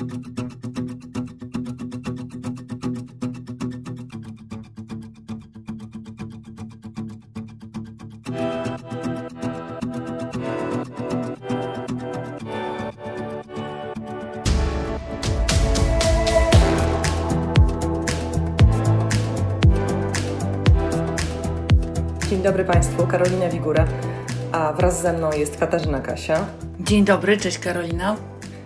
Dzień dobry Państwu, Karolina Wigura, a wraz ze mną jest Katarzyna Kasia. Dzień dobry, cześć Karolina.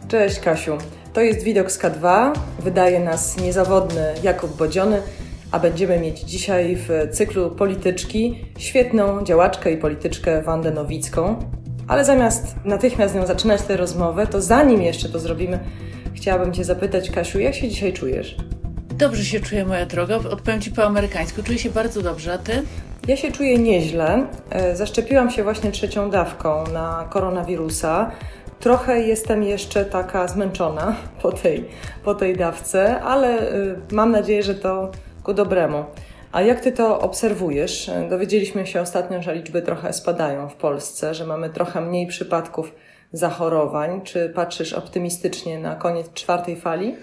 Cześć Kasiu. To jest widok z K2, wydaje nas niezawodny Jakub Bodziony, a będziemy mieć dzisiaj w cyklu Polityczki świetną działaczkę i polityczkę Wandę Nowicką. Ale zamiast natychmiast z nią zaczynać tę rozmowę, to zanim jeszcze to zrobimy, chciałabym Cię zapytać, Kasiu, jak się dzisiaj czujesz? Dobrze się czuję, moja droga. Odpowiem Ci po amerykańsku. Czuję się bardzo dobrze, a Ty? Ja się czuję nieźle. E, zaszczepiłam się właśnie trzecią dawką na koronawirusa. Trochę jestem jeszcze taka zmęczona po tej, po tej dawce, ale e, mam nadzieję, że to ku dobremu. A jak ty to obserwujesz? Dowiedzieliśmy się ostatnio, że liczby trochę spadają w Polsce, że mamy trochę mniej przypadków zachorowań. Czy patrzysz optymistycznie na koniec czwartej fali?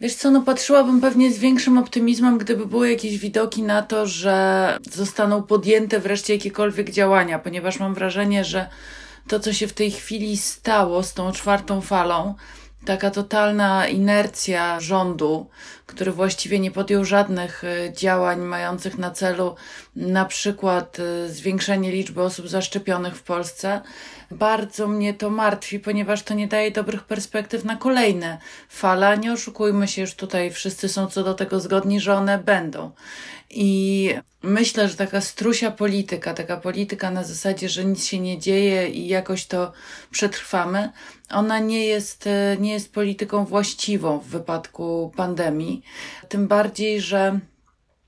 Wiesz co, no patrzyłabym pewnie z większym optymizmem, gdyby były jakieś widoki na to, że zostaną podjęte wreszcie jakiekolwiek działania, ponieważ mam wrażenie, że to, co się w tej chwili stało z tą czwartą falą, taka totalna inercja rządu, który właściwie nie podjął żadnych e, działań mających na celu na przykład e, zwiększenie liczby osób zaszczepionych w Polsce, bardzo mnie to martwi, ponieważ to nie daje dobrych perspektyw na kolejne fale. Nie oszukujmy się, już tutaj wszyscy są co do tego zgodni, że one będą. I myślę, że taka strusia polityka, taka polityka na zasadzie, że nic się nie dzieje i jakoś to przetrwamy, ona nie jest, nie jest polityką właściwą w wypadku pandemii. Tym bardziej, że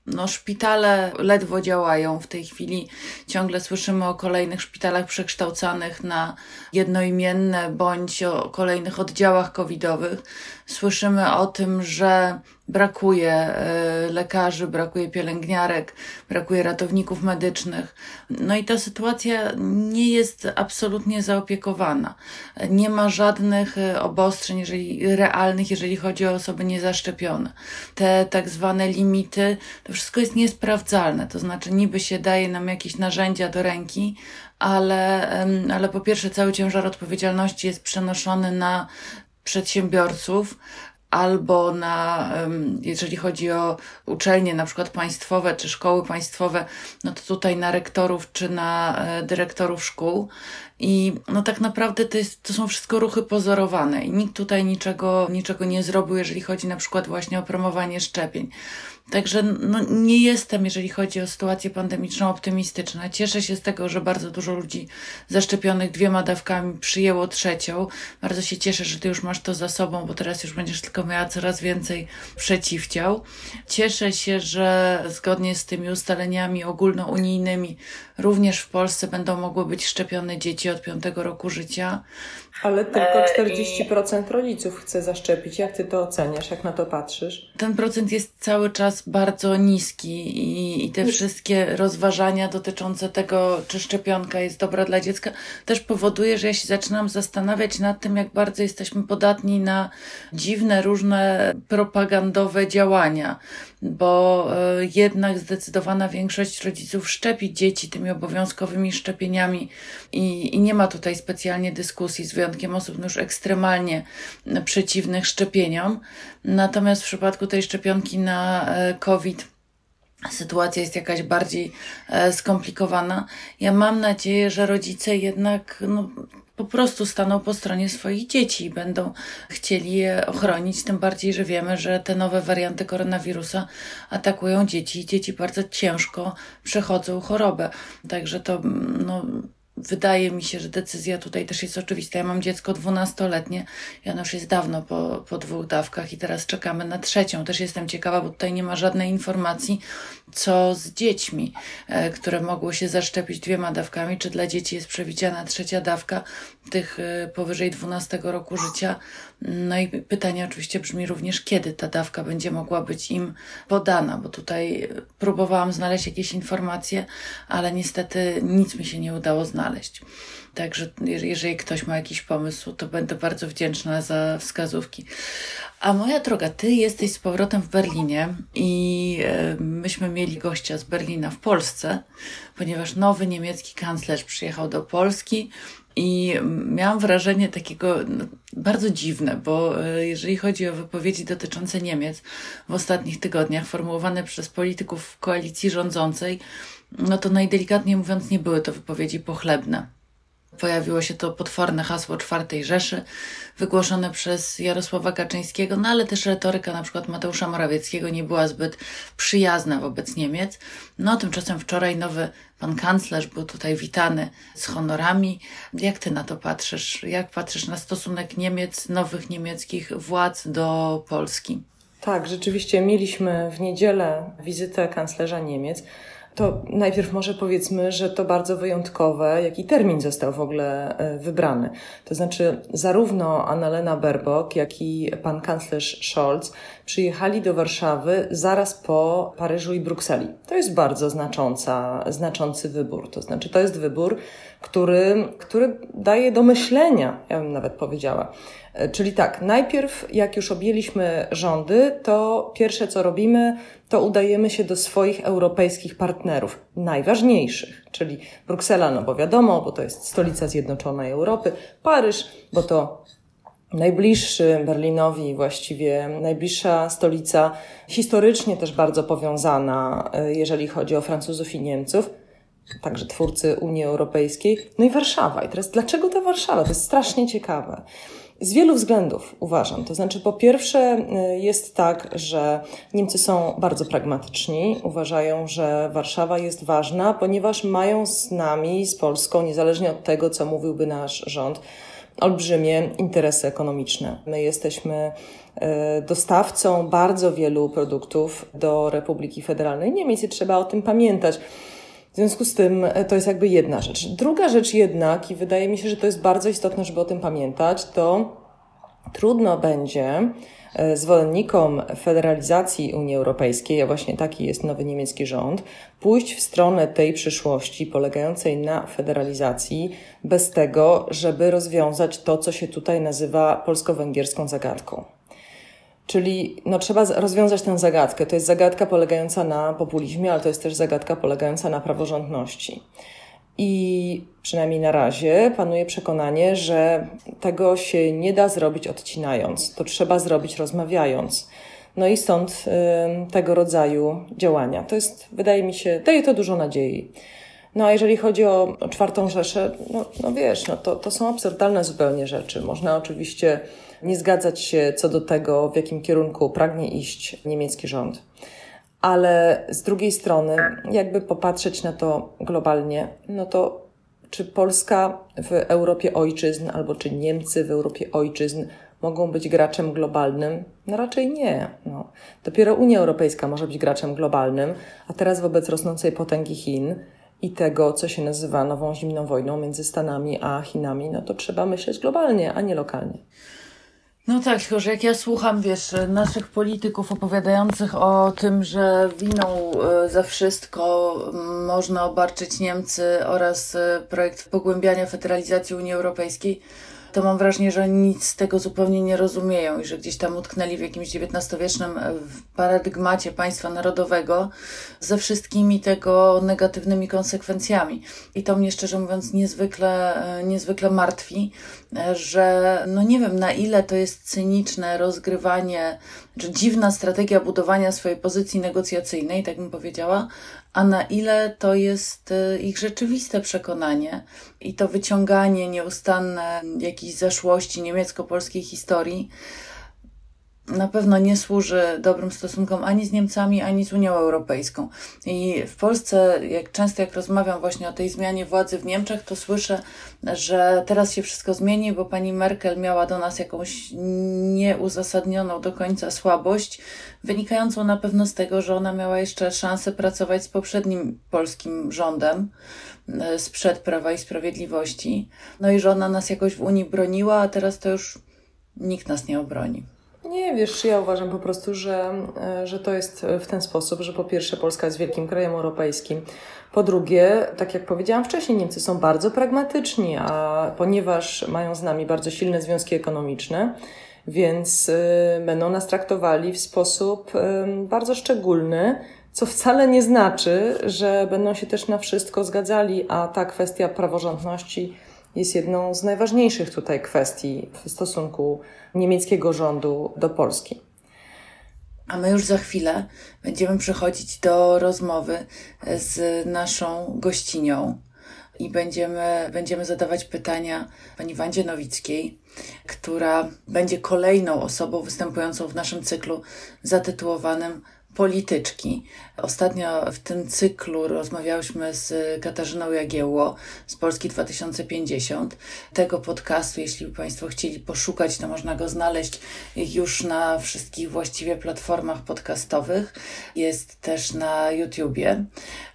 no, szpitale ledwo działają w tej chwili. Ciągle słyszymy o kolejnych szpitalach przekształcanych na jednoimienne bądź o kolejnych oddziałach covidowych. Słyszymy o tym, że brakuje e, lekarzy, brakuje pielęgniarek, brakuje ratowników medycznych. No i ta sytuacja nie jest absolutnie zaopiekowana. Nie ma żadnych e, obostrzeń jeżeli, realnych, jeżeli chodzi o osoby niezaszczepione. Te tak zwane limity, to wszystko jest niesprawdzalne. To znaczy, niby się daje nam jakieś narzędzia do ręki, ale, ale po pierwsze, cały ciężar odpowiedzialności jest przenoszony na przedsiębiorców, albo na, jeżeli chodzi o uczelnie, na przykład państwowe czy szkoły państwowe, no to tutaj na rektorów czy na e, dyrektorów szkół. I no tak naprawdę to, jest, to są wszystko ruchy pozorowane i nikt tutaj niczego, niczego nie zrobił, jeżeli chodzi na przykład właśnie o promowanie szczepień. Także no, nie jestem, jeżeli chodzi o sytuację pandemiczną, optymistyczna. Cieszę się z tego, że bardzo dużo ludzi zaszczepionych dwiema dawkami przyjęło trzecią. Bardzo się cieszę, że ty już masz to za sobą, bo teraz już będziesz tylko miała coraz więcej przeciwciał. Cieszę się, że zgodnie z tymi ustaleniami ogólnounijnymi również w Polsce będą mogły być szczepione dzieci od piątego roku życia. Ale tylko 40% e, rodziców chce zaszczepić. Jak ty to oceniasz? Jak na to patrzysz? Ten procent jest cały czas bardzo niski i, i te wszystkie rozważania dotyczące tego, czy szczepionka jest dobra dla dziecka, też powoduje, że ja się zaczynam zastanawiać nad tym, jak bardzo jesteśmy podatni na dziwne, różne propagandowe działania bo e, jednak zdecydowana większość rodziców szczepi dzieci tymi obowiązkowymi szczepieniami i, i nie ma tutaj specjalnie dyskusji, z wyjątkiem osób no już ekstremalnie przeciwnych szczepieniom. Natomiast w przypadku tej szczepionki na e, COVID, sytuacja jest jakaś bardziej e, skomplikowana. Ja mam nadzieję, że rodzice jednak no, po prostu staną po stronie swoich dzieci i będą chcieli je ochronić, tym bardziej, że wiemy, że te nowe warianty koronawirusa atakują dzieci i dzieci bardzo ciężko przechodzą chorobę. Także to no, wydaje mi się, że decyzja tutaj też jest oczywista. Ja mam dziecko dwunastoletnie ono już jest dawno po, po dwóch dawkach i teraz czekamy na trzecią. Też jestem ciekawa, bo tutaj nie ma żadnej informacji, co z dziećmi, e, które mogły się zaszczepić dwiema dawkami, czy dla dzieci jest przewidziana trzecia dawka tych e, powyżej 12 roku życia. No i pytanie oczywiście brzmi również, kiedy ta dawka będzie mogła być im podana, bo tutaj próbowałam znaleźć jakieś informacje, ale niestety nic mi się nie udało znaleźć. Także jeżeli ktoś ma jakiś pomysł, to będę bardzo wdzięczna za wskazówki. A moja droga, ty jesteś z powrotem w Berlinie i e, myśmy mieli gościa z Berlina w Polsce, ponieważ nowy niemiecki kanclerz przyjechał do Polski i miałam wrażenie takiego no, bardzo dziwne, bo e, jeżeli chodzi o wypowiedzi dotyczące Niemiec w ostatnich tygodniach, formułowane przez polityków koalicji rządzącej, no to najdelikatniej mówiąc, nie były to wypowiedzi pochlebne. Pojawiło się to potworne hasło czwartej Rzeszy, wygłoszone przez Jarosława Kaczyńskiego, no ale też retoryka na przykład Mateusza Morawieckiego nie była zbyt przyjazna wobec Niemiec. No tymczasem wczoraj nowy pan kanclerz był tutaj witany z honorami. Jak ty na to patrzysz? Jak patrzysz na stosunek Niemiec, nowych niemieckich władz do Polski? Tak, rzeczywiście mieliśmy w niedzielę wizytę kanclerza Niemiec to najpierw może powiedzmy, że to bardzo wyjątkowe, jaki termin został w ogóle e, wybrany. To znaczy, zarówno Annalena Baerbock, jak i pan kanclerz Scholz przyjechali do Warszawy zaraz po Paryżu i Brukseli. To jest bardzo znacząca, znaczący wybór. To znaczy, to jest wybór, który, który daje do myślenia, ja bym nawet powiedziała. E, czyli tak, najpierw jak już objęliśmy rządy, to pierwsze co robimy, to udajemy się do swoich europejskich partnerów, najważniejszych, czyli Bruksela, no bo wiadomo, bo to jest stolica Zjednoczonej Europy, Paryż, bo to najbliższy Berlinowi, właściwie najbliższa stolica, historycznie też bardzo powiązana, e, jeżeli chodzi o Francuzów i Niemców, także twórcy Unii Europejskiej, no i Warszawa. I teraz dlaczego ta Warszawa? To jest strasznie ciekawe. Z wielu względów uważam. To znaczy, po pierwsze, y, jest tak, że Niemcy są bardzo pragmatyczni. Uważają, że Warszawa jest ważna, ponieważ mają z nami, z Polską, niezależnie od tego, co mówiłby nasz rząd, olbrzymie interesy ekonomiczne. My jesteśmy y, dostawcą bardzo wielu produktów do Republiki Federalnej Niemiec i trzeba o tym pamiętać. W związku z tym e, to jest jakby jedna rzecz. Druga rzecz jednak, i wydaje mi się, że to jest bardzo istotne, żeby o tym pamiętać, to trudno będzie e, zwolennikom federalizacji Unii Europejskiej, a właśnie taki jest nowy niemiecki rząd, pójść w stronę tej przyszłości polegającej na federalizacji bez tego, żeby rozwiązać to, co się tutaj nazywa polsko-węgierską zagadką. Czyli no, trzeba rozwiązać tę zagadkę. To jest zagadka polegająca na populizmie, ale to jest też zagadka polegająca na praworządności. I przynajmniej na razie panuje przekonanie, że tego się nie da zrobić odcinając. To trzeba zrobić rozmawiając. No i stąd y, tego rodzaju działania. To jest, wydaje mi się, daje to dużo nadziei. No a jeżeli chodzi o, czwartą Rzeszę, no, no wiesz, no to, to są absurdalne zupełnie rzeczy. Można oczywiście nie zgadzać się co do tego, w jakim kierunku pragnie iść niemiecki rząd. Ale z drugiej strony, jakby popatrzeć na to globalnie, no to czy Polska w Europie ojczyzn, albo czy Niemcy w Europie ojczyzn mogą być graczem globalnym? No raczej nie. No. Dopiero Unia Europejska może być graczem globalnym, a teraz wobec rosnącej potęgi Chin i tego, co się nazywa nową zimną wojną między Stanami a Chinami, no to trzeba myśleć globalnie, a nie lokalnie. No tak, tylko że jak ja słucham, wiesz, naszych polityków opowiadających o tym, że winą e, za wszystko można obarczyć Niemcy oraz e, projekt pogłębiania federalizacji Unii Europejskiej, to mam wrażenie, że nic z tego zupełnie nie rozumieją i że gdzieś tam utknęli w jakimś XIX-wiecznym e, paradygmacie państwa narodowego ze wszystkimi tego negatywnymi konsekwencjami. I to mnie szczerze mówiąc niezwykle, e, niezwykle martwi, e, że no nie wiem na ile to jest cyniczne rozgrywanie, czy dziwna strategia budowania swojej pozycji negocjacyjnej, tak bym powiedziała, a na ile to jest y, ich rzeczywiste przekonanie i to wyciąganie nieustanne jakiejś zaszłości niemiecko-polskiej historii na pewno nie służy dobrym stosunkom ani z Niemcami, ani z Unią Europejską. I w Polsce, jak często jak rozmawiam właśnie o tej zmianie władzy w Niemczech, to słyszę, że teraz się wszystko zmieni, bo pani Merkel miała do nas jakąś nieuzasadnioną do końca słabość, wynikającą na pewno z tego, że ona miała jeszcze szansę pracować z poprzednim polskim rządem e, sprzed Prawa i Sprawiedliwości. No i że ona nas jakoś w Unii broniła, a teraz to już nikt nas nie obroni. Nie, wiesz, ja uważam po prostu, że, e, że to jest w ten sposób, że po pierwsze Polska jest wielkim krajem europejskim, po drugie, tak jak powiedziałam wcześniej, Niemcy są bardzo pragmatyczni, a ponieważ mają z nami bardzo silne związki ekonomiczne, więc będą nas traktowali w sposób bardzo szczególny, co wcale nie znaczy, że będą się też na wszystko zgadzali, a ta kwestia praworządności jest jedną z najważniejszych tutaj kwestii w stosunku niemieckiego rządu do Polski. A my już za chwilę będziemy przechodzić do rozmowy z naszą gościnią i będziemy, będziemy zadawać pytania pani Wandzie Nowickiej, która będzie kolejną osobą występującą w naszym cyklu zatytułowanym polityczki. Ostatnio w tym cyklu rozmawiałyśmy z Katarzyną Jagiełło z Polski 2050. Tego podcastu, jeśli Państwo chcieli poszukać, to można go znaleźć już na wszystkich właściwie platformach podcastowych. Jest też na YouTubie.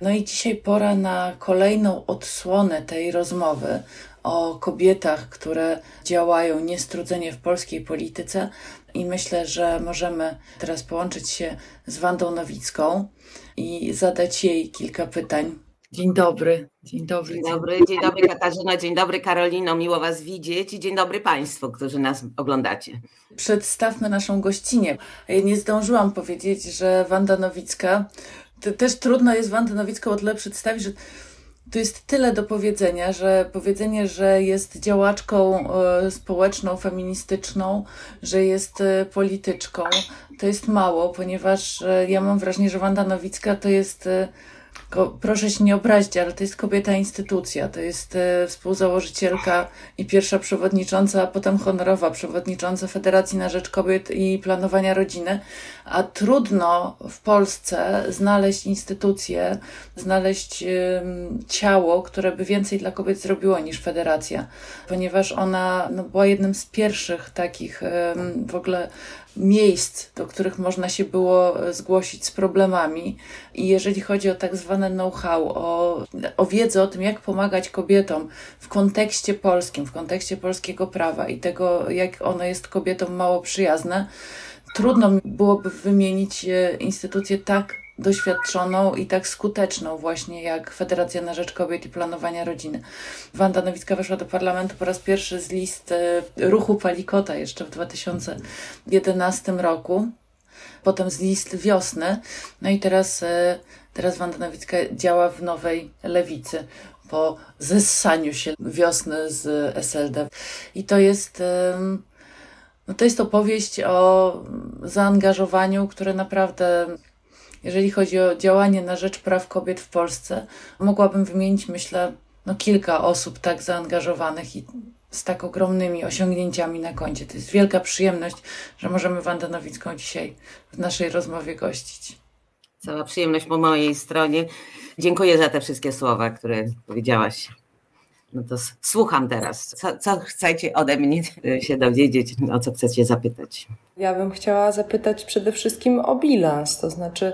No i dzisiaj pora na kolejną odsłonę tej rozmowy o kobietach, które działają niestrudzenie w polskiej polityce, i myślę, że możemy teraz połączyć się z Wandą Nowicką i zadać jej kilka pytań. Dzień dobry. Dzień dobry. Dzień dobry, dzień dobry Katarzyna, dzień dobry Karolino, miło Was widzieć i dzień dobry Państwu, którzy nas oglądacie. Przedstawmy naszą gościnę. Nie zdążyłam powiedzieć, że Wanda Nowicka, też trudno jest Wandę Nowicką o tyle przedstawić, że tu jest tyle do powiedzenia, że powiedzenie, że jest działaczką e, społeczną, feministyczną, że jest e, polityczką, to jest mało, ponieważ e, ja mam wrażenie, że Wanda Nowicka to jest proszę się nie obrazić, ale to jest kobieta instytucja, to jest współzałożycielka i pierwsza przewodnicząca, a potem honorowa przewodnicząca Federacji na Rzecz Kobiet i Planowania Rodziny, a trudno w Polsce znaleźć instytucję, znaleźć ciało, które by więcej dla kobiet zrobiło niż Federacja, ponieważ ona no, była jednym z pierwszych takich w ogóle miejsc, do których można się było e, zgłosić z problemami. I jeżeli chodzi o tak zwane know-how, o, o wiedzę o tym, jak pomagać kobietom w kontekście polskim, w kontekście polskiego prawa i tego, jak ono jest kobietom mało przyjazne, trudno byłoby wymienić e, instytucję tak doświadczoną i tak skuteczną właśnie jak Federacja na Rzecz Kobiet i Planowania Rodziny. Wanda Nowicka weszła do parlamentu po raz pierwszy z list e, ruchu Palikota jeszcze w 2011 roku, potem z list wiosny, no i teraz, e, teraz Wanda Nowicka działa w nowej lewicy po zessaniu się wiosny z SLD. I to jest no to jest opowieść o zaangażowaniu, które naprawdę jeżeli chodzi o działanie na rzecz praw kobiet w Polsce, mogłabym wymienić, myślę, no kilka osób tak zaangażowanych i z tak ogromnymi osiągnięciami na koncie. To jest wielka przyjemność, że możemy Wandę Nowicką dzisiaj w naszej rozmowie gościć. Cała przyjemność po mojej stronie. Dziękuję za te wszystkie słowa, które powiedziałaś. No to słucham teraz. Co, co chcecie ode mnie się dowiedzieć, o co chcecie zapytać? Ja bym chciała zapytać przede wszystkim o bilans, to znaczy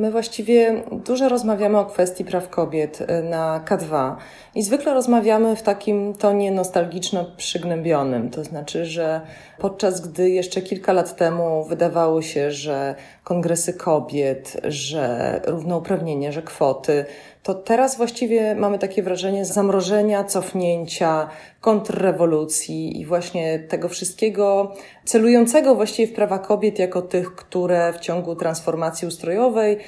my właściwie dużo rozmawiamy o kwestii praw kobiet y, na K2 i zwykle rozmawiamy w takim tonie nostalgiczno-przygnębionym, to znaczy, że podczas gdy jeszcze kilka lat temu wydawało się, że kongresy kobiet, że równouprawnienie, że kwoty, to teraz właściwie mamy takie wrażenie zamrożenia, cofnięcia, kontrrewolucji i właśnie tego wszystkiego celującego właściwie w prawa kobiet jako tych, które w ciągu transformacji ustrojowej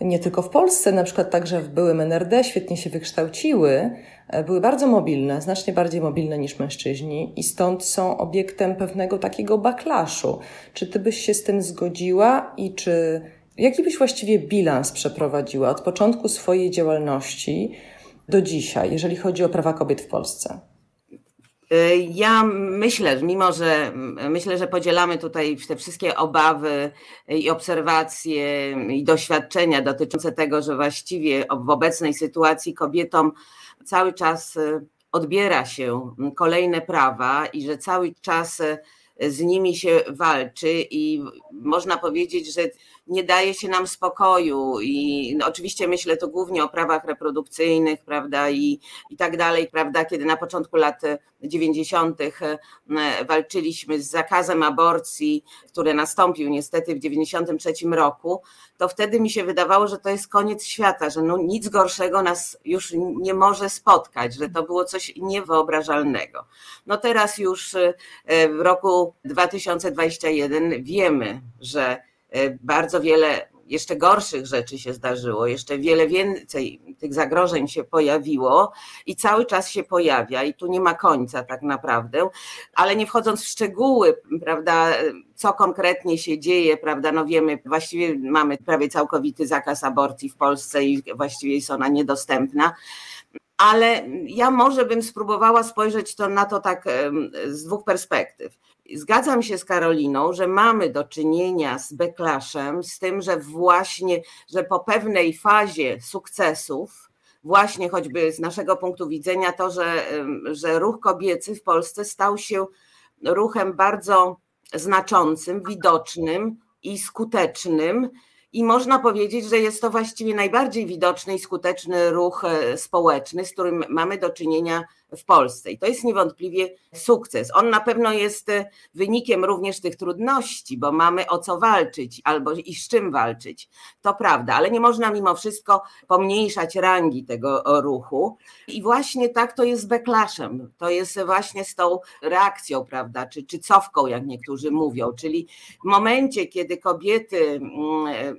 nie tylko w Polsce, na przykład także w byłym NRD świetnie się wykształciły, e, były bardzo mobilne, znacznie bardziej mobilne niż mężczyźni i stąd są obiektem pewnego takiego backlashu. Czy ty byś się z tym zgodziła i czy jaki byś właściwie bilans przeprowadziła od początku swojej działalności do dzisiaj, jeżeli chodzi o prawa kobiet w Polsce? Ja myślę, mimo że myślę, że podzielamy tutaj te wszystkie obawy i obserwacje i doświadczenia dotyczące tego, że właściwie w obecnej sytuacji kobietom cały czas odbiera się kolejne prawa i że cały czas z nimi się walczy i można powiedzieć, że nie daje się nam spokoju i no, oczywiście myślę tu głównie o prawach reprodukcyjnych, prawda, i, i tak dalej, prawda, kiedy na początku lat 90. walczyliśmy z zakazem aborcji, który nastąpił niestety w 93 roku, to wtedy mi się wydawało, że to jest koniec świata, że no nic gorszego nas już nie może spotkać, że to było coś niewyobrażalnego. No teraz już e, w roku 2021 wiemy, że e, bardzo wiele jeszcze gorszych rzeczy się zdarzyło, jeszcze wiele więcej tych zagrożeń się pojawiło i cały czas się pojawia i tu nie ma końca tak naprawdę, ale nie wchodząc w szczegóły, prawda, co konkretnie się dzieje, prawda, no wiemy, właściwie mamy prawie całkowity zakaz aborcji w Polsce i właściwie jest ona niedostępna, ale ja może bym spróbowała spojrzeć to na to tak z dwóch perspektyw. Zgadzam się z Karoliną, że mamy do czynienia z backlashem, z tym, że właśnie, że po pewnej fazie sukcesów, właśnie choćby z naszego punktu widzenia, to, że, że ruch kobiecy w Polsce stał się ruchem bardzo znaczącym, widocznym i skutecznym. I można powiedzieć, że jest to właściwie najbardziej widoczny i skuteczny ruch e, społeczny, z którym mamy do czynienia w Polsce. I to jest niewątpliwie sukces. On na pewno jest e, wynikiem również tych trudności, bo mamy o co walczyć albo i z czym walczyć. To prawda, ale nie można mimo wszystko pomniejszać rangi tego ruchu. I właśnie tak to jest z backlashem. To jest właśnie z tą reakcją, prawda, czy, czy cofką, jak niektórzy mówią. Czyli w momencie, kiedy kobiety mm,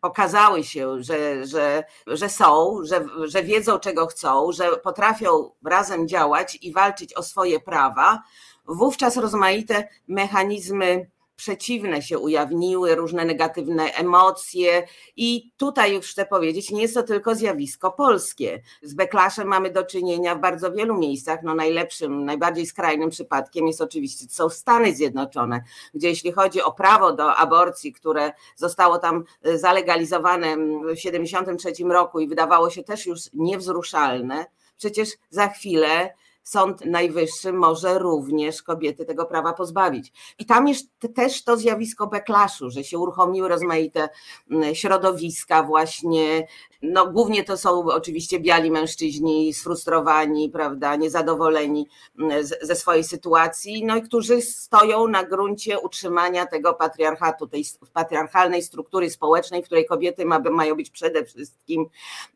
pokazały się, że, że, że są, że, że wiedzą, czego chcą, że potrafią razem działać i walczyć o swoje prawa, wówczas rozmaite mechanizmy przeciwne się ujawniły, różne negatywne emocje i tutaj już chcę powiedzieć, nie jest to tylko zjawisko polskie. Z backlashem mamy do czynienia w bardzo wielu miejscach, no najlepszym, najbardziej skrajnym przypadkiem jest oczywiście, są Stany Zjednoczone, gdzie jeśli chodzi o prawo do aborcji, które zostało tam zalegalizowane w 1973 roku i wydawało się też już niewzruszalne, przecież za chwilę Sąd Najwyższy może również kobiety tego prawa pozbawić. I tam jest też to zjawisko backlashu, że się uruchomiły rozmaite mm, środowiska właśnie, no głównie to są oczywiście biali mężczyźni sfrustrowani, prawda, niezadowoleni mm, ze swojej sytuacji, no i którzy stoją na gruncie utrzymania tego patriarchatu, tej patriarchalnej struktury społecznej, w której kobiety ma, mają być przede wszystkim,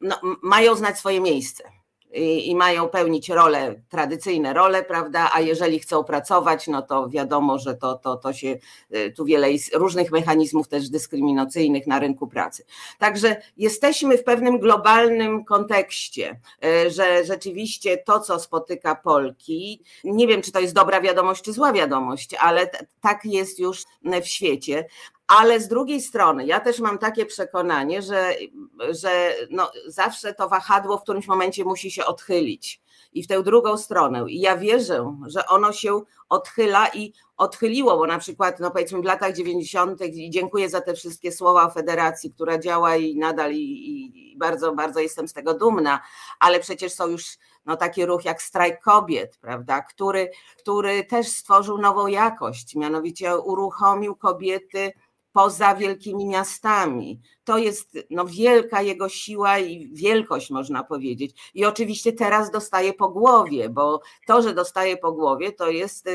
no, mają znać swoje miejsce i, i, mają pełnić role, tradycyjne role, prawda? A jeżeli chcą pracować, no to wiadomo, że to, to, to się y, tu wiele różnych mechanizmów też dyskryminacyjnych na rynku pracy. Także jesteśmy w pewnym globalnym kontekście, y, że rzeczywiście to, co spotyka Polki, nie wiem, czy to jest dobra wiadomość, czy zła wiadomość, ale tak jest już w świecie. Ale z drugiej strony, ja też mam takie przekonanie, że, że no zawsze to wahadło w którymś momencie musi się odchylić i w tę drugą stronę. I ja wierzę, że ono się odchyla i odchyliło, bo na przykład, no powiedzmy w latach 90. i dziękuję za te wszystkie słowa o federacji, która działa i nadal i, i bardzo, bardzo jestem z tego dumna, ale przecież są już no, taki ruch jak strajk kobiet, prawda, który, który też stworzył nową jakość, mianowicie uruchomił kobiety poza wielkimi miastami. To jest no, wielka jego siła i wielkość, można powiedzieć. I oczywiście teraz dostaje po głowie, bo to, że dostaje po głowie, to jest,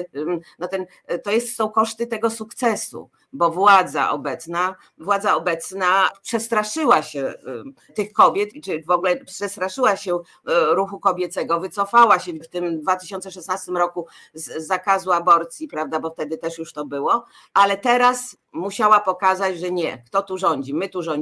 no ten, to jest, są koszty tego sukcesu, bo władza obecna, władza obecna przestraszyła się tych kobiet, czy w ogóle przestraszyła się e, ruchu kobiecego, wycofała się w tym 2016 roku z zakazu aborcji, prawda, bo wtedy też już to było, ale teraz musiała pokazać, że nie, kto tu rządzi, my tu rządzimy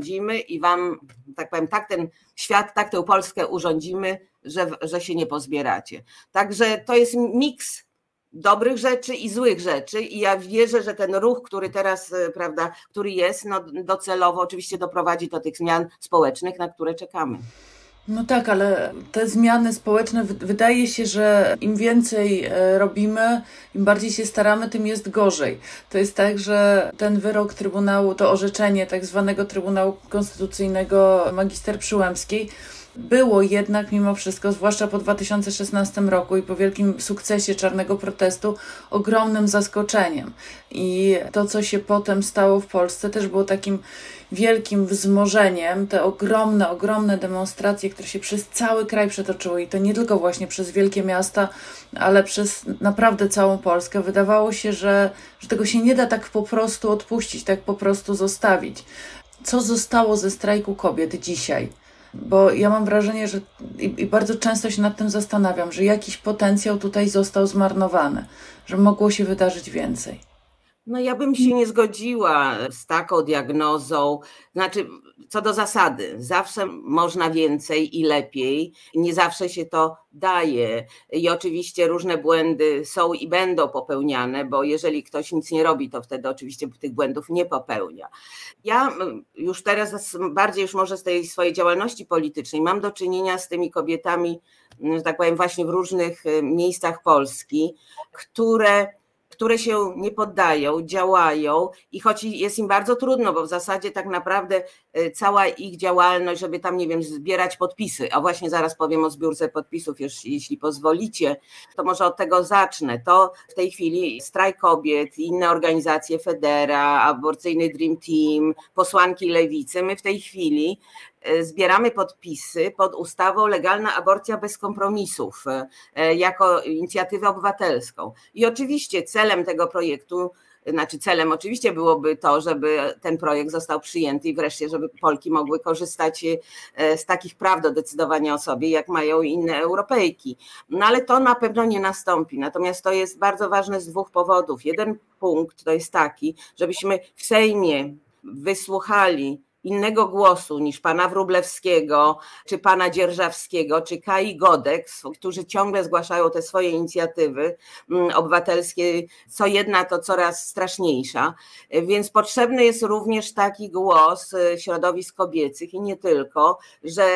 i wam, tak powiem, tak ten świat, tak tę Polskę urządzimy, że, że się nie pozbieracie. Także to jest miks dobrych rzeczy i złych rzeczy i ja wierzę, że ten ruch, który teraz, e, prawda, który jest, no docelowo oczywiście doprowadzi do tych zmian społecznych, na które czekamy. No tak, ale te zmiany społeczne, wydaje się, że im więcej e, robimy, im bardziej się staramy, tym jest gorzej. To jest tak, że ten wyrok Trybunału, to orzeczenie tak zwanego Trybunału Konstytucyjnego magister Przyłębskiej, było jednak mimo wszystko, zwłaszcza po 2016 roku i po wielkim sukcesie czarnego protestu, ogromnym zaskoczeniem. I to, co się potem stało w Polsce, też było takim wielkim wzmożeniem. Te ogromne, ogromne demonstracje, które się przez cały kraj przetoczyły i to nie tylko właśnie przez wielkie miasta, ale przez naprawdę całą Polskę. Wydawało się, że, że tego się nie da tak po prostu odpuścić, tak po prostu zostawić. Co zostało ze strajku kobiet dzisiaj? Bo ja mam wrażenie, że i, i, bardzo często się nad tym zastanawiam, że jakiś potencjał tutaj został zmarnowany, że mogło się wydarzyć więcej. No ja bym się nie zgodziła z taką diagnozą. Znaczy, co do zasady, zawsze można więcej i lepiej. Nie zawsze się to daje. I oczywiście różne błędy są i będą popełniane, bo jeżeli ktoś nic nie robi, to wtedy oczywiście tych błędów nie popełnia. Ja już teraz bardziej już może z tej swojej działalności politycznej mam do czynienia z tymi kobietami, że tak powiem, właśnie w różnych e, miejscach Polski, które które się nie poddają, działają i choć jest im bardzo trudno, bo w zasadzie tak naprawdę cała ich działalność, żeby tam, nie wiem, zbierać podpisy, a właśnie zaraz powiem o zbiórce podpisów, jeśli pozwolicie, to może od tego zacznę. To w tej chwili strajk kobiet, inne organizacje, Federa, aborcyjny Dream Team, posłanki lewicy, my w tej chwili E, zbieramy podpisy pod ustawą Legalna Aborcja bez kompromisów e, jako inicjatywę obywatelską. I oczywiście celem tego projektu znaczy celem oczywiście byłoby to, żeby ten projekt został przyjęty i wreszcie, żeby Polki mogły korzystać e, z takich praw do decydowania o sobie, jak mają inne Europejki. No ale to na pewno nie nastąpi. Natomiast to jest bardzo ważne z dwóch powodów. Jeden punkt to jest taki, żebyśmy w Sejmie wysłuchali innego głosu niż pana Wrublewskiego, czy pana Dzierżawskiego, czy Kai Godek, którzy ciągle zgłaszają te swoje inicjatywy mm, obywatelskie, co jedna to coraz straszniejsza. Więc potrzebny jest również taki głos y, środowisk kobiecych i nie tylko, że,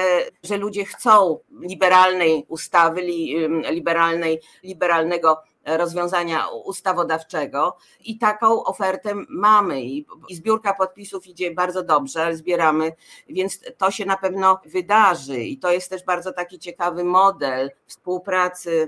że ludzie chcą liberalnej ustawy, liberalnej, liberalnego rozwiązania ustawodawczego i taką ofertę mamy. I, zbiórka podpisów idzie bardzo dobrze, zbieramy, więc to się na pewno wydarzy. I to jest też bardzo taki ciekawy model współpracy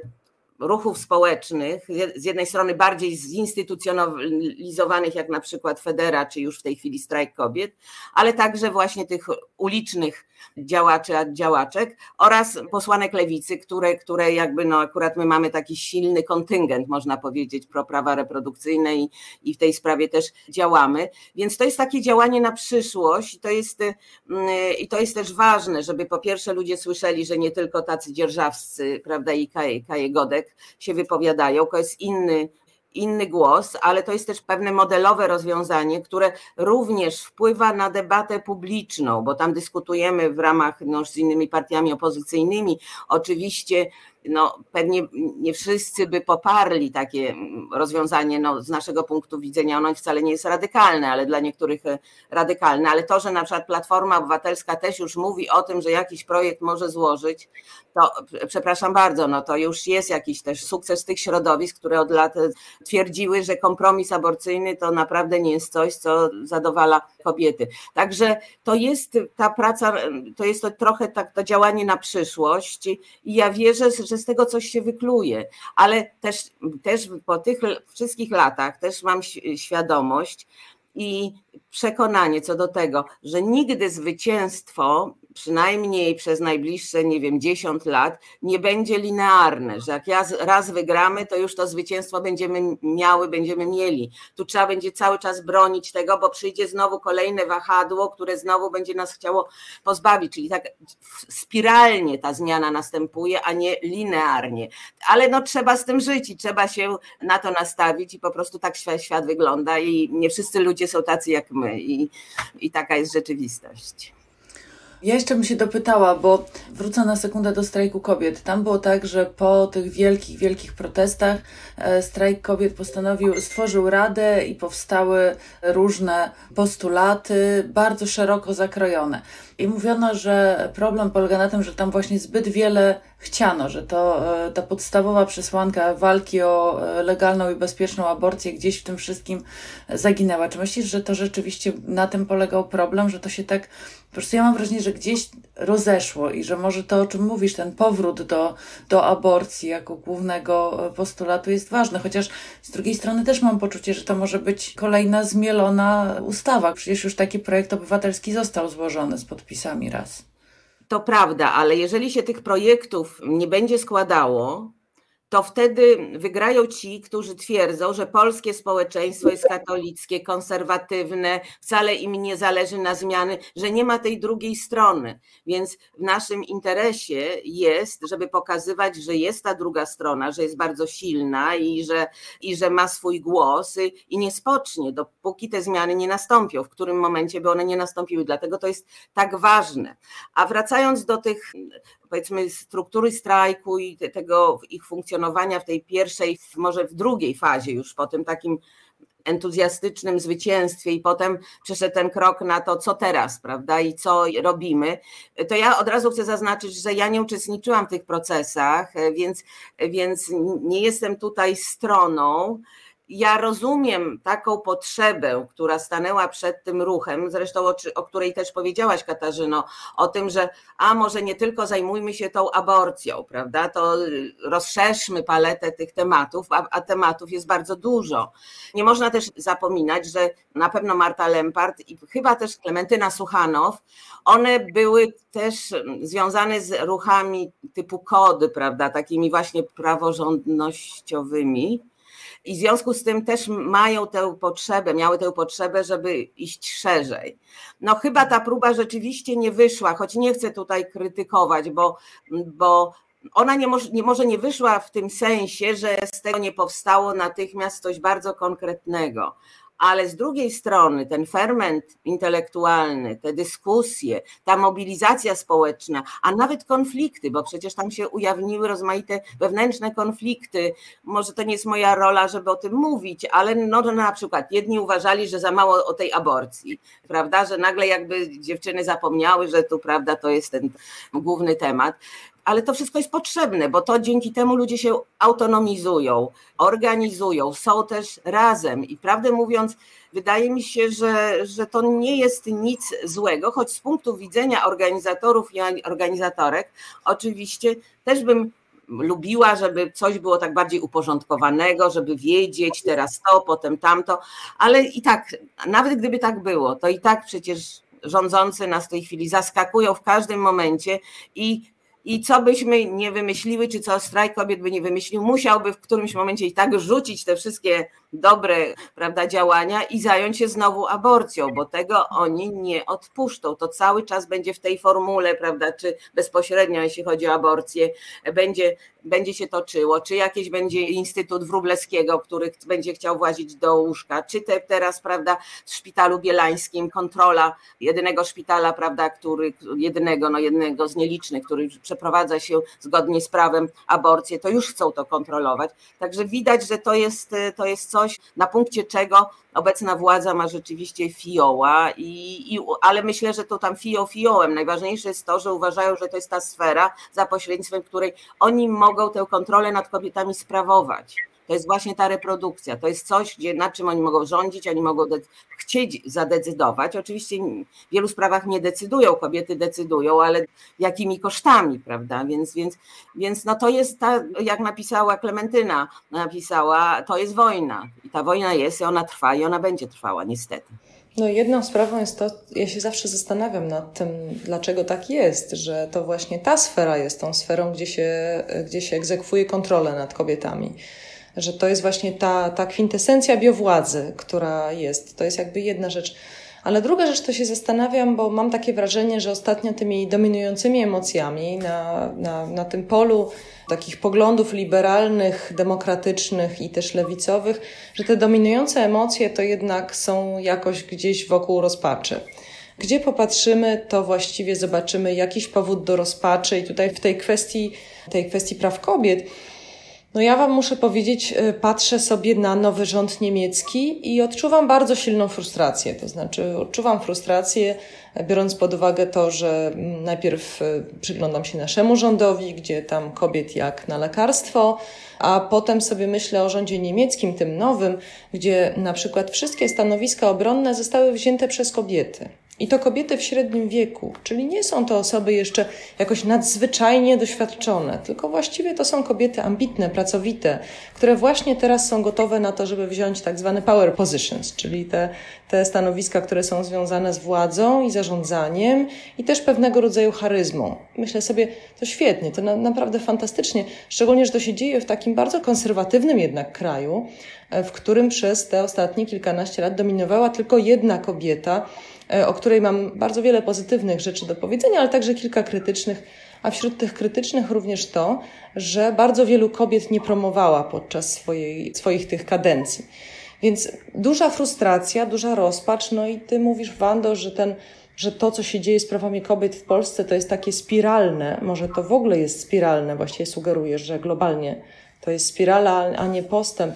ruchów społecznych, z jednej strony bardziej zinstytucjonalizowanych, jak na przykład Federa, czy już w tej chwili strajk kobiet, ale także właśnie tych ulicznych działaczy, działaczek oraz posłanek lewicy, które, które jakby no akurat my mamy taki silny kontyngent, można powiedzieć, pro prawa reprodukcyjne i, i w tej sprawie też działamy. Więc to jest takie działanie na przyszłość i to jest, mm, i to jest też ważne, żeby po pierwsze ludzie słyszeli, że nie tylko tacy dzierżawscy, prawda, i Kaje, Kaje Godek się wypowiadają, to jest inny inny głos, ale to jest też pewne modelowe rozwiązanie, które również wpływa na debatę publiczną, bo tam dyskutujemy w ramach no, z innymi partiami opozycyjnymi. Oczywiście no, pewnie nie wszyscy by poparli takie rozwiązanie, no, z naszego punktu widzenia ono wcale nie jest radykalne, ale dla niektórych e, radykalne, ale to, że na przykład Platforma Obywatelska też już mówi o tym, że jakiś projekt może złożyć, to przepraszam bardzo, no to już jest jakiś też sukces tych środowisk, które od lat e, twierdziły, że kompromis aborcyjny to naprawdę nie jest coś, co zadowala kobiety. Także to jest ta praca, to jest to trochę tak, to działanie na przyszłość i ja wierzę, że z tego coś się wykluje, ale też, też po tych wszystkich latach też mam świadomość i przekonanie co do tego, że nigdy zwycięstwo przynajmniej przez najbliższe, nie wiem, 10 lat, nie będzie linearne, że jak raz wygramy, to już to zwycięstwo będziemy miały, będziemy mieli. Tu trzeba będzie cały czas bronić tego, bo przyjdzie znowu kolejne wahadło, które znowu będzie nas chciało pozbawić, czyli tak spiralnie ta zmiana następuje, a nie linearnie. Ale no trzeba z tym żyć i trzeba się na to nastawić i po prostu tak świat, świat wygląda i nie wszyscy ludzie są tacy jak my i, i taka jest rzeczywistość. Ja jeszcze bym się dopytała, bo wrócę na sekundę do strajku kobiet. Tam było tak, że po tych wielkich, wielkich protestach e, strajk kobiet postanowił, stworzył radę i powstały różne postulaty, bardzo szeroko zakrojone. I mówiono, że problem polega na tym, że tam właśnie zbyt wiele chciano, że to e, ta podstawowa przesłanka walki o e, legalną i bezpieczną aborcję gdzieś w tym wszystkim zaginęła. Czy myślisz, że to rzeczywiście na tym polegał problem, że to się tak po prostu ja mam wrażenie, że gdzieś rozeszło i że może to, o czym mówisz, ten powrót do, do aborcji jako głównego e, postulatu jest ważny, chociaż z drugiej strony też mam poczucie, że to może być kolejna zmielona ustawa. Przecież już taki projekt obywatelski został złożony z podpisami raz. To prawda, ale jeżeli się tych projektów nie będzie składało, to wtedy wygrają ci, którzy twierdzą, że polskie społeczeństwo jest katolickie, konserwatywne, wcale im nie zależy na zmiany, że nie ma tej drugiej strony. Więc w naszym interesie jest, żeby pokazywać, że jest ta druga strona, że jest bardzo silna i że, i że ma swój głos i nie spocznie, dopóki te zmiany nie nastąpią, w którym momencie by one nie nastąpiły. Dlatego to jest tak ważne. A wracając do tych powiedzmy struktury strajku i tego ich funkcjonowania w tej pierwszej, może w drugiej fazie już po tym takim entuzjastycznym zwycięstwie i potem przeszedł ten krok na to, co teraz, prawda, i co robimy, to ja od razu chcę zaznaczyć, że ja nie uczestniczyłam w tych procesach, więc, więc nie jestem tutaj stroną ja rozumiem taką potrzebę, która stanęła przed tym ruchem, zresztą o, o, której też powiedziałaś, Katarzyno, o tym, że a może nie tylko zajmujmy się tą aborcją, prawda? To rozszerzmy paletę tych tematów, a, a tematów jest bardzo dużo. Nie można też zapominać, że na pewno Marta Lempart i chyba też Klementyna Suchanow, one były też związane z ruchami typu kody, prawda? Takimi właśnie praworządnościowymi i w związku z tym też mają tę potrzebę, miały tę potrzebę, żeby iść szerzej. No chyba ta próba rzeczywiście nie wyszła, choć nie chcę tutaj krytykować, bo, bo ona nie może, nie może nie wyszła w tym sensie, że z tego nie powstało natychmiast coś bardzo konkretnego ale z drugiej strony ten ferment intelektualny, te dyskusje, ta mobilizacja społeczna, a nawet konflikty, bo przecież tam się ujawniły rozmaite wewnętrzne konflikty. Może to nie jest moja rola, żeby o tym mówić, ale no, na przykład jedni uważali, że za mało o tej aborcji, prawda, że nagle jakby dziewczyny zapomniały, że tu prawda to jest ten główny temat ale to wszystko jest potrzebne, bo to dzięki temu ludzie się autonomizują, organizują, są też razem. I prawdę mówiąc, wydaje mi się, że, że to nie jest nic złego, choć z punktu widzenia organizatorów i organizatorek, oczywiście też bym lubiła, żeby coś było tak bardziej uporządkowanego, żeby wiedzieć teraz to, potem tamto, ale i tak, nawet gdyby tak było, to i tak przecież rządzący nas w tej chwili zaskakują w każdym momencie i i co byśmy nie wymyśliły, czy co strajk kobiet by nie wymyślił, musiałby w którymś momencie i tak rzucić te wszystkie dobre prawda, działania i zająć się znowu aborcją, bo tego oni nie odpuszczą. To cały czas będzie w tej formule, prawda, czy bezpośrednio, jeśli chodzi o aborcję, będzie, będzie się toczyło, czy jakiś będzie Instytut Wróblewskiego, który będzie chciał włazić do łóżka, czy te, teraz, prawda, w szpitalu bielańskim kontrola jedynego szpitala, prawda, który, jednego, no jednego z nielicznych, który przeprowadza się zgodnie z prawem aborcję, to już chcą to kontrolować. Także widać, że to jest, to jest coś, na punkcie czego obecna władza ma rzeczywiście fioła, i, i, ale myślę, że to tam fio fiołem. Najważniejsze jest to, że uważają, że to jest ta sfera, za pośrednictwem której oni mogą tę kontrolę nad kobietami sprawować to jest właśnie ta reprodukcja. To jest coś, gdzie, nad czym oni mogą rządzić, oni mogą chcieć zadecydować. Oczywiście w wielu sprawach nie decydują, kobiety decydują, ale jakimi kosztami, prawda? Więc, więc, więc no to jest ta, jak napisała Klementyna, napisała, to jest wojna. I ta wojna jest i ona trwa i ona będzie trwała, niestety. No jedną sprawą jest to, ja się zawsze zastanawiam nad tym, dlaczego tak jest, że to właśnie ta sfera jest tą sferą, gdzie się, gdzie się egzekwuje kontrolę nad kobietami że to jest właśnie ta, ta kwintesencja biowładzy, która jest. To jest jakby jedna rzecz. Ale druga rzecz to się zastanawiam, bo mam takie wrażenie, że ostatnio tymi dominującymi emocjami na, na, na tym polu takich poglądów liberalnych, demokratycznych i też lewicowych, że te dominujące emocje to jednak są jakoś gdzieś wokół rozpaczy. Gdzie popatrzymy, to właściwie zobaczymy jakiś powód do rozpaczy i tutaj w tej kwestii, tej kwestii praw kobiet No ja Wam muszę powiedzieć, y, patrzę sobie na nowy rząd niemiecki i odczuwam bardzo silną frustrację. To znaczy, odczuwam frustrację, biorąc pod uwagę to, że mm, najpierw y, przyglądam się naszemu rządowi, gdzie tam kobiet jak na lekarstwo, a potem sobie myślę o rządzie niemieckim, tym nowym, gdzie na przykład wszystkie stanowiska obronne zostały wzięte przez kobiety. I to kobiety w średnim wieku, czyli nie są to osoby jeszcze jakoś nadzwyczajnie doświadczone, tylko właściwie to są kobiety ambitne, pracowite, które właśnie teraz są gotowe na to, żeby wziąć tak zwane power positions, czyli te, te stanowiska, które są związane z władzą i zarządzaniem i też pewnego rodzaju charyzmą. Myślę sobie, to świetnie, to na, naprawdę fantastycznie, szczególnie, że to się dzieje w takim bardzo konserwatywnym jednak kraju, w którym przez te ostatnie kilkanaście lat dominowała tylko jedna kobieta, E, o której mam bardzo wiele pozytywnych rzeczy do powiedzenia, ale także kilka krytycznych, a wśród tych krytycznych również to, że bardzo wielu kobiet nie promowała podczas swojej, swoich tych kadencji. Więc duża frustracja, duża rozpacz, no i ty mówisz, Wando, że ten że to, co się dzieje z prawami kobiet w Polsce, to jest takie spiralne. Może to w ogóle jest spiralne, właściwie sugerujesz, że globalnie to jest spirala, a nie postęp.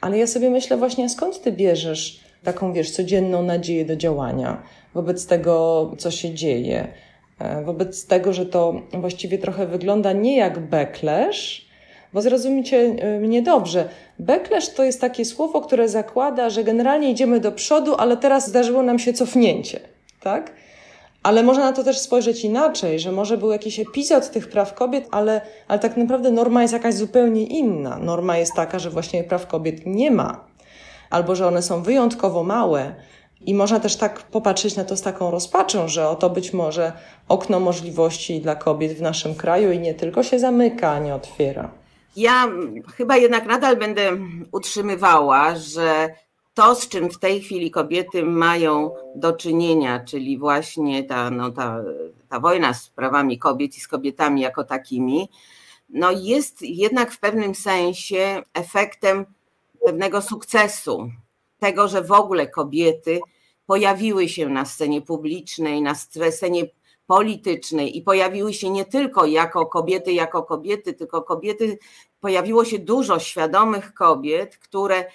Ale ja sobie myślę właśnie, skąd ty bierzesz taką, wiesz, codzienną nadzieję do działania wobec tego, co się dzieje. E, wobec tego, że to właściwie trochę wygląda nie jak backlash, bo zrozumiecie e, mnie dobrze. Backlash to jest takie słowo, które zakłada, że generalnie idziemy do przodu, ale teraz zdarzyło nam się cofnięcie, tak? Ale można na to też spojrzeć inaczej, że może był jakiś epizod tych praw kobiet, ale, ale tak naprawdę norma jest jakaś zupełnie inna. Norma jest taka, że właśnie praw kobiet nie ma albo że one są wyjątkowo małe. I można też tak popatrzeć na to z taką rozpaczą, że oto być może okno możliwości dla kobiet w naszym kraju i nie tylko się zamyka, a nie otwiera. Ja chyba jednak nadal będę utrzymywała, że to, z czym w tej chwili kobiety mają do czynienia, czyli właśnie ta, no, ta, ta wojna z prawami kobiet i z kobietami jako takimi, no jest jednak w pewnym sensie efektem pewnego sukcesu, tego, że w ogóle kobiety pojawiły się na scenie publicznej, na scenie politycznej i pojawiły się nie tylko jako kobiety, jako kobiety, tylko kobiety, pojawiło się dużo świadomych kobiet, które e,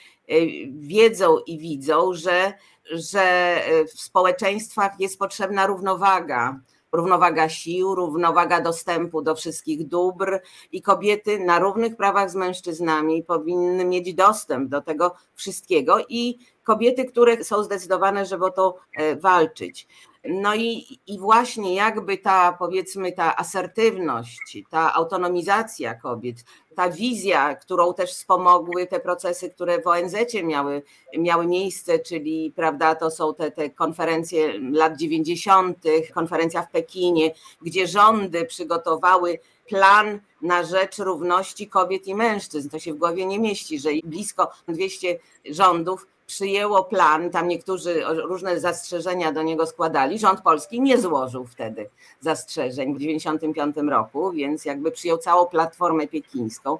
wiedzą i widzą, że, że e, w społeczeństwach jest potrzebna równowaga, równowaga sił, równowaga dostępu do wszystkich dóbr i kobiety na równych prawach z mężczyznami powinny mieć dostęp do tego wszystkiego i kobiety, które są zdecydowane, żeby o to e, walczyć. No i, i właśnie jakby ta, powiedzmy, ta asertywność, ta autonomizacja kobiet, ta wizja, którą też wspomogły te procesy, które w ONZ miały, miały miejsce, czyli prawda, to są te, te konferencje lat 90., konferencja w Pekinie, gdzie rządy przygotowały plan na rzecz równości kobiet i mężczyzn. To się w głowie nie mieści, że blisko 200 rządów przyjęło plan, tam niektórzy różne zastrzeżenia do niego składali. Rząd polski nie złożył wtedy zastrzeżeń w 1995 roku, więc jakby przyjął całą platformę pekińską.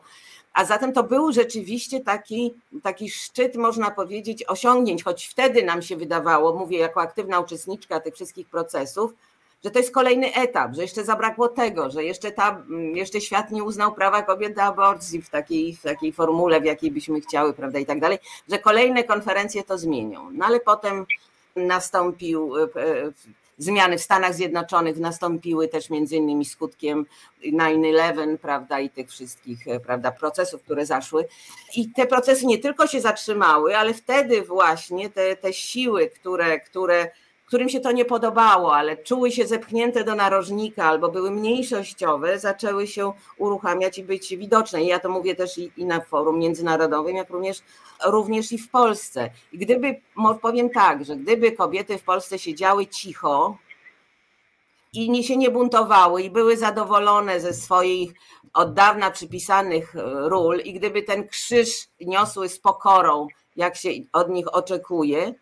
A zatem to był rzeczywiście taki, taki szczyt, można powiedzieć, osiągnięć, choć wtedy nam się wydawało, mówię jako aktywna uczestniczka tych wszystkich procesów, że to jest kolejny etap, że jeszcze zabrakło tego, że jeszcze, ta, jeszcze świat nie uznał prawa kobiet do aborcji w takiej, w takiej formule, w jakiej byśmy chciały, prawda, i tak dalej, że kolejne konferencje to zmienią. No ale potem nastąpił e, e, zmiany w Stanach Zjednoczonych nastąpiły też między innymi skutkiem 9-11, prawda, i tych wszystkich, e, prawda, procesów, które zaszły. I te procesy nie tylko się zatrzymały, ale wtedy właśnie te, te siły, które, które którym się to nie podobało, ale czuły się zepchnięte do narożnika albo były mniejszościowe, zaczęły się uruchamiać i być widoczne. I ja to mówię też i, i na forum międzynarodowym, jak również, również i w Polsce. I gdyby, powiem tak, że gdyby kobiety w Polsce siedziały cicho, i nie się nie buntowały i były zadowolone ze swoich od dawna przypisanych ról i gdyby ten krzyż niosły z pokorą, jak się od nich oczekuje,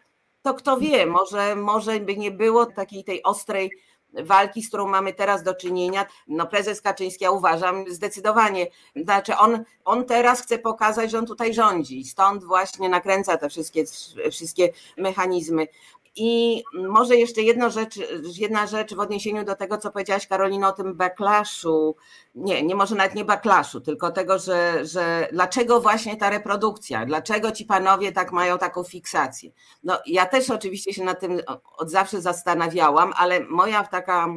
to kto wie, może, może by nie było takiej tej ostrej walki, z którą mamy teraz do czynienia. No prezes Kaczyński, ja uważam, zdecydowanie, znaczy on, on teraz chce pokazać, że on tutaj rządzi, stąd właśnie nakręca te wszystkie, wszystkie mechanizmy. I może jeszcze jedna rzecz, jedna rzecz w odniesieniu do tego, co powiedziałaś Karolino o tym backlashu. Nie, nie może nawet nie backlashu, tylko tego, że, że dlaczego właśnie ta reprodukcja, dlaczego ci panowie tak mają taką fiksację. No ja też oczywiście się na tym od zawsze zastanawiałam, ale moja taka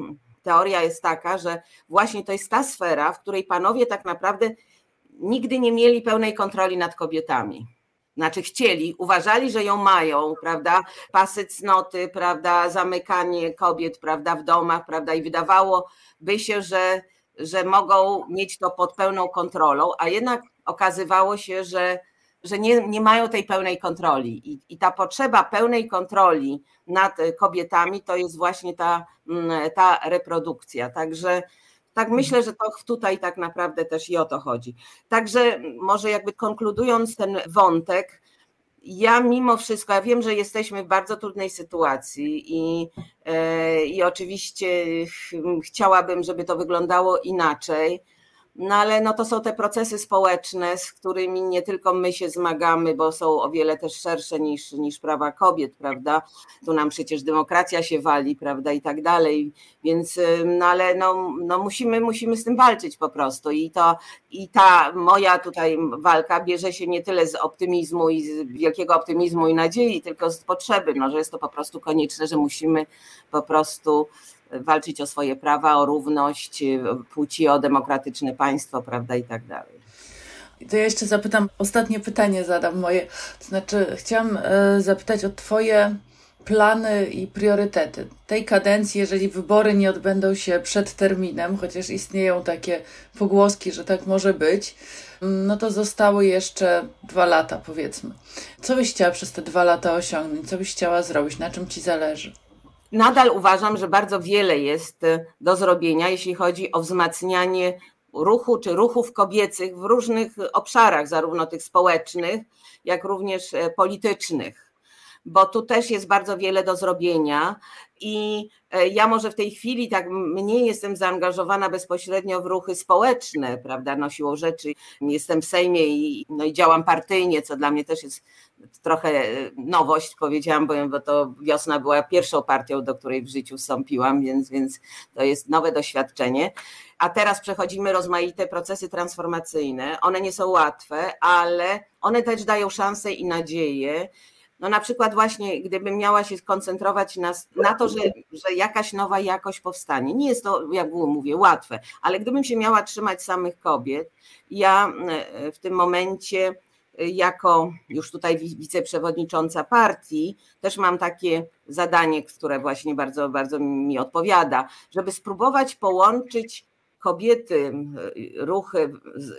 teoria jest taka, że właśnie to jest ta sfera, w której panowie tak naprawdę nigdy nie mieli pełnej kontroli nad kobietami znaczy chcieli, uważali, że ją mają, prawda, pasy cnoty, prawda, zamykanie kobiet, prawda, w domach, prawda, i wydawałoby się, że, że mogą mieć to pod pełną kontrolą, a jednak okazywało się, że, że nie, nie mają tej pełnej kontroli. I, i ta potrzeba pełnej kontroli nad kobietami to jest właśnie ta, mm, ta reprodukcja, także tak myślę, że to tutaj tak naprawdę też i o to chodzi. Także może jakby konkludując ten wątek, ja mimo wszystko, ja wiem, że jesteśmy w bardzo trudnej sytuacji i, e, i oczywiście chciałabym, żeby to wyglądało inaczej. No ale no to są te procesy społeczne, z którymi nie tylko my się zmagamy, bo są o wiele też szersze niż, niż prawa kobiet, prawda? Tu nam przecież demokracja się wali, prawda, i tak dalej. Więc no ale no, no musimy, musimy z tym walczyć po prostu. I to i ta moja tutaj walka bierze się nie tyle z optymizmu i z wielkiego optymizmu i nadziei, tylko z potrzeby, no, że jest to po prostu konieczne, że musimy po prostu walczyć o swoje prawa, o równość płci, o demokratyczne państwo, prawda, i tak dalej. To ja jeszcze zapytam, ostatnie pytanie zadam moje. To znaczy, chciałam e, zapytać o Twoje plany i priorytety tej kadencji, jeżeli wybory nie odbędą się przed terminem, chociaż istnieją takie pogłoski, że tak może być, no to zostały jeszcze dwa lata, powiedzmy. Co byś chciała przez te dwa lata osiągnąć? Co byś chciała zrobić? Na czym ci zależy? Nadal uważam, że bardzo wiele jest e, do zrobienia, jeśli chodzi o wzmacnianie ruchu czy ruchów kobiecych w różnych obszarach, zarówno tych społecznych, jak również e, politycznych. Bo tu też jest bardzo wiele do zrobienia i e, ja może w tej chwili tak mniej jestem zaangażowana bezpośrednio w ruchy społeczne, prawda, no siłą rzeczy jestem w Sejmie i, no i działam partyjnie, co dla mnie też jest trochę e, nowość, powiedziałam, bo, bo to wiosna była pierwszą partią, do której w życiu wstąpiłam, więc, więc to jest nowe doświadczenie. A teraz przechodzimy rozmaite procesy transformacyjne. One nie są łatwe, ale one też dają szansę i nadzieję. No na przykład właśnie, gdybym miała się skoncentrować na, na to, że, że jakaś nowa jakość powstanie. Nie jest to, jak mówię, łatwe, ale gdybym się miała trzymać samych kobiet, ja e, w tym momencie e, jako już tutaj wiceprzewodnicząca partii, też mam takie zadanie, które właśnie bardzo, bardzo mi odpowiada, żeby spróbować połączyć kobiety, ruchy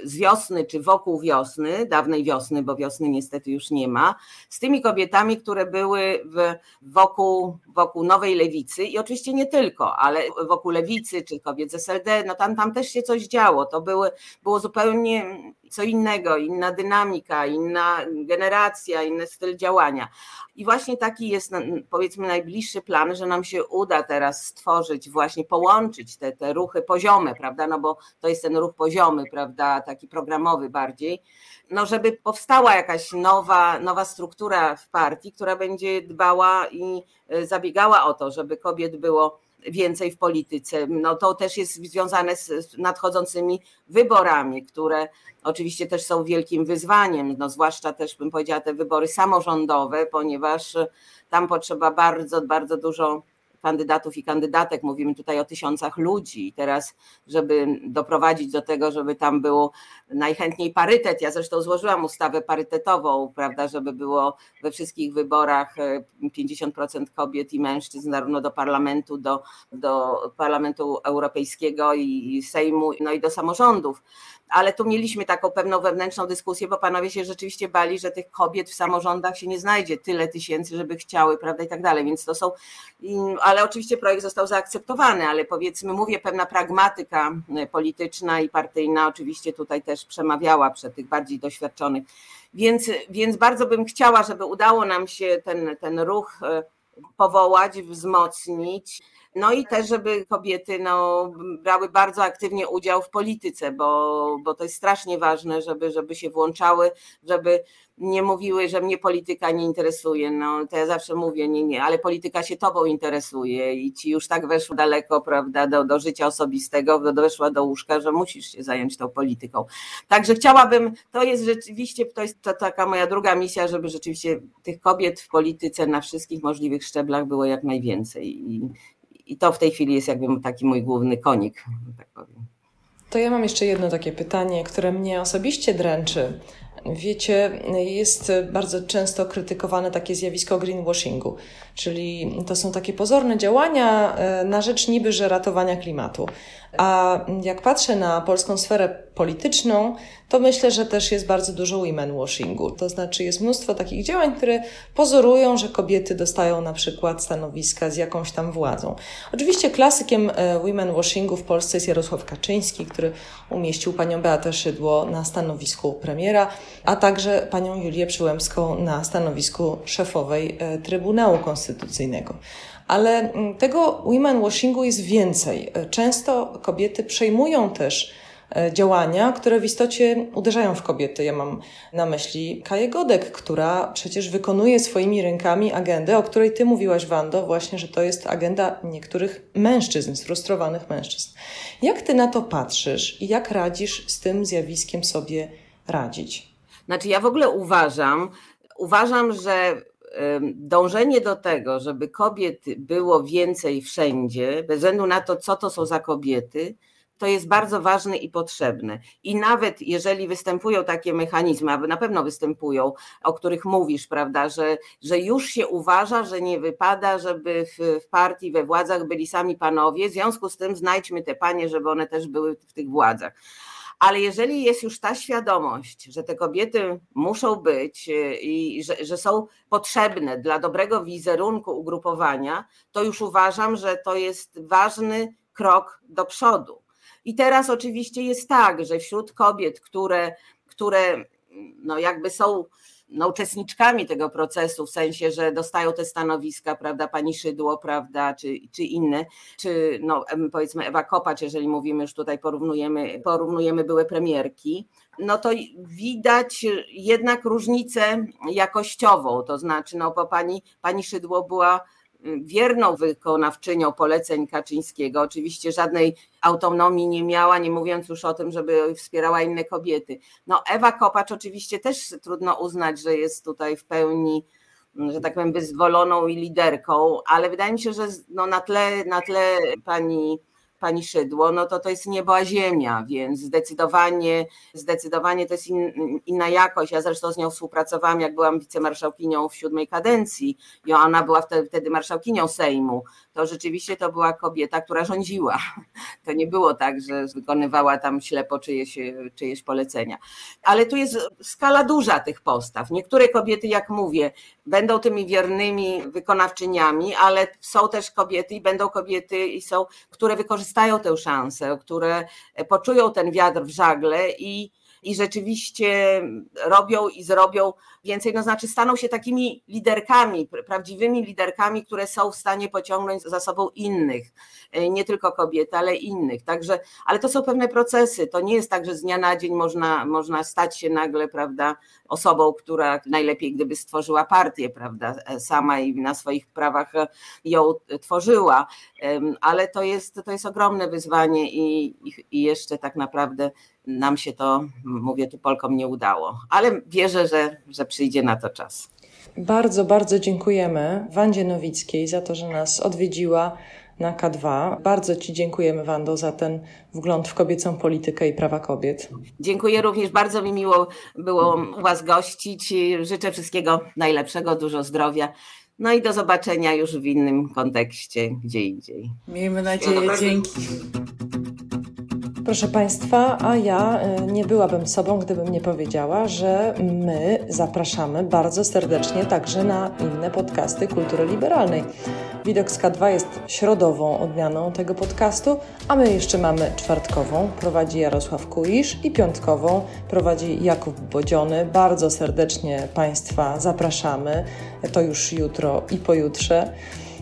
z wiosny czy wokół wiosny, dawnej wiosny, bo wiosny niestety już nie ma, z tymi kobietami, które były w, wokół, wokół Nowej Lewicy i oczywiście nie tylko, ale wokół Lewicy czy kobiet z SLD, no tam, tam też się coś działo. To były, było zupełnie co innego, inna dynamika, inna generacja, inny styl działania. I właśnie taki jest powiedzmy najbliższy plan, że nam się uda teraz stworzyć, właśnie połączyć te, te ruchy poziome, prawda, no bo to jest ten ruch poziomy, prawda, taki programowy bardziej, no żeby powstała jakaś nowa, nowa struktura w partii, która będzie dbała i e, zabiegała o to, żeby kobiet było więcej w polityce. No to też jest związane z nadchodzącymi wyborami, które oczywiście też są wielkim wyzwaniem, no zwłaszcza też bym powiedziała te wybory samorządowe, ponieważ tam potrzeba bardzo, bardzo dużo kandydatów i kandydatek, mówimy tutaj o tysiącach ludzi. I teraz, żeby doprowadzić do tego, żeby tam było najchętniej parytet, ja zresztą złożyłam ustawę parytetową, prawda, żeby było we wszystkich wyborach 50% e, kobiet i mężczyzn, zarówno do parlamentu, do, do parlamentu europejskiego i Sejmu, no i do samorządów ale tu mieliśmy taką pewną wewnętrzną dyskusję, bo panowie się rzeczywiście bali, że tych kobiet w samorządach się nie znajdzie tyle tysięcy, żeby chciały, prawda, i tak dalej, więc to są, ale oczywiście projekt został zaakceptowany, ale powiedzmy, mówię, pewna pragmatyka e, polityczna i partyjna oczywiście tutaj też przemawiała przed tych bardziej doświadczonych, więc, więc bardzo bym chciała, żeby udało nam się ten, ten ruch e, powołać, wzmocnić, No i też, żeby kobiety no, brały bardzo aktywnie udział w polityce, bo, bo to jest strasznie ważne, żeby, żeby się włączały, żeby nie mówiły, że mnie polityka nie interesuje. No to ja zawsze mówię, nie, nie, ale polityka się tobą interesuje i ci już tak weszło daleko, prawda, do, do życia osobistego, weszła do łóżka, że musisz się zająć tą polityką. Także chciałabym, to jest rzeczywiście, to jest to taka moja druga misja, żeby rzeczywiście tych kobiet w polityce na wszystkich możliwych szczeblach było jak najwięcej. I, i to w tej chwili jest jakby taki mój główny konik, tak powiem. To ja mam jeszcze jedno takie pytanie, które mnie osobiście dręczy. Wiecie, jest bardzo często krytykowane takie zjawisko greenwashingu, czyli to są takie pozorne działania e, na rzecz niby, że ratowania klimatu. A jak patrzę na polską sferę polityczną, to myślę, że też jest bardzo dużo women washingu. To znaczy jest mnóstwo takich działań, które pozorują, że kobiety dostają na przykład stanowiska z jakąś tam władzą. Oczywiście klasykiem e, women washingu w Polsce jest Jarosław Kaczyński, który umieścił panią Beatę Szydło na stanowisku premiera, a także panią Julię Przyłębską na stanowisku szefowej e, Trybunału Konstytucyjnego. Ale mm, tego women washingu jest więcej. E, często kobiety przejmują też e, działania, które w istocie uderzają w kobiety. Ja mam na myśli Kaję Godek, która przecież wykonuje swoimi rękami agendę, o której ty mówiłaś, Wando, właśnie, że to jest agenda niektórych mężczyzn, sfrustrowanych mężczyzn. Jak ty na to patrzysz i jak radzisz z tym zjawiskiem sobie radzić? Znaczy, ja w ogóle uważam, uważam, że dążenie do tego, żeby kobiet było więcej wszędzie, bez względu na to, co to są za kobiety, to jest bardzo ważne i potrzebne. I nawet jeżeli występują takie mechanizmy, a na pewno występują, o których mówisz, prawda, że, że już się uważa, że nie wypada, żeby w, w partii, we władzach byli sami panowie, w związku z tym znajdźmy te panie, żeby one też były w tych władzach. Ale jeżeli jest już ta świadomość, że te kobiety muszą być y, i że, że, są potrzebne dla dobrego wizerunku ugrupowania, to już uważam, że to jest ważny krok do przodu. I teraz oczywiście jest tak, że wśród kobiet, które, które no jakby są no, uczestniczkami tego procesu, w sensie, że dostają te stanowiska, prawda, pani Szydło, prawda, czy, czy inne, czy no, powiedzmy Ewa Kopacz, jeżeli mówimy już tutaj, porównujemy, porównujemy były premierki, no to widać jednak różnicę jakościową, to znaczy, no bo pani, pani Szydło była wierną wykonawczynią poleceń Kaczyńskiego. Oczywiście żadnej autonomii nie miała, nie mówiąc już o tym, żeby wspierała inne kobiety. No Ewa Kopacz oczywiście też trudno uznać, że jest tutaj w pełni że tak powiem, wyzwoloną i liderką, ale wydaje mi się, że no na, tle, na tle pani pani Szydło, no to to jest niebo a ziemia, więc zdecydowanie, zdecydowanie to jest in, inna jakość. Ja zresztą z nią współpracowałam, jak byłam wicemarszałkinią w siódmej kadencji i ona była wtedy, wtedy marszałkinią Sejmu. To rzeczywiście to była kobieta, która rządziła. To nie było tak, że wykonywała tam ślepo czyjeś, czyjeś polecenia. Ale tu jest skala duża tych postaw. Niektóre kobiety, jak mówię, będą tymi wiernymi wykonawczyniami, ale są też kobiety i będą kobiety i są, które wykorzystają tę szansę, które poczują ten wiatr w żagle i i rzeczywiście robią i zrobią więcej, no znaczy staną się takimi liderkami, prawdziwymi liderkami, które są w stanie pociągnąć za sobą innych, e, nie tylko kobiety, ale innych. Także, ale to są pewne procesy. To nie jest tak, że z dnia na dzień można, można stać się nagle, prawda, osobą, która najlepiej gdyby stworzyła partię, prawda, sama i na swoich prawach ją tworzyła. Ale to jest, to jest ogromne wyzwanie i, i, i jeszcze tak naprawdę nam się to, mówię tu Polkom, nie udało. Ale wierzę, że, że przyjdzie na to czas. Bardzo, bardzo dziękujemy Wandzie Nowickiej za to, że nas odwiedziła na K2. Bardzo Ci dziękujemy, Wando, za ten wgląd w kobiecą politykę i prawa kobiet. Dziękuję również, bardzo mi miło było Was gościć. Życzę wszystkiego najlepszego, dużo zdrowia. No i do zobaczenia już w innym kontekście, gdzie indziej. Miejmy nadzieję, dzięki. Proszę Państwa, a ja e, nie byłabym sobą, gdybym nie powiedziała, że my zapraszamy bardzo serdecznie także na inne podcasty kultury liberalnej. Widok z K2 jest środową odmianą tego podcastu, a my jeszcze mamy czwartkową, prowadzi Jarosław Kuisz i piątkową prowadzi Jakub Bodziony. Bardzo serdecznie Państwa zapraszamy, to już jutro i pojutrze.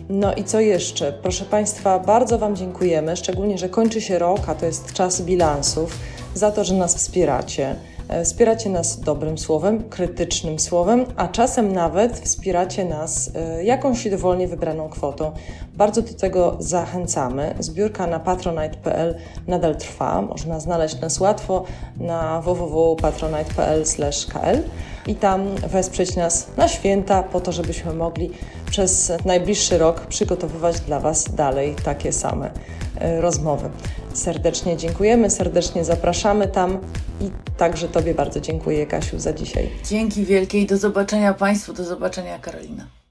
No i co jeszcze? Proszę Państwa, bardzo Wam dziękujemy, szczególnie, że kończy się rok, a to jest czas bilansów, za to, że nas wspieracie. E, wspieracie nas dobrym słowem, krytycznym słowem, a czasem nawet wspieracie nas e, jakąś dowolnie wybraną kwotą. Bardzo do tego zachęcamy. Zbiórka na patronite.pl nadal trwa. Można znaleźć nas łatwo na www.patronite.pl/kl i tam wesprzeć nas na święta, po to, żebyśmy mogli przez najbliższy rok przygotowywać dla Was dalej takie same e, rozmowy. Serdecznie dziękujemy, serdecznie zapraszamy tam i także Tobie bardzo dziękuję, Kasiu, za dzisiaj. Dzięki wielkie i do zobaczenia Państwu, do zobaczenia Karolina.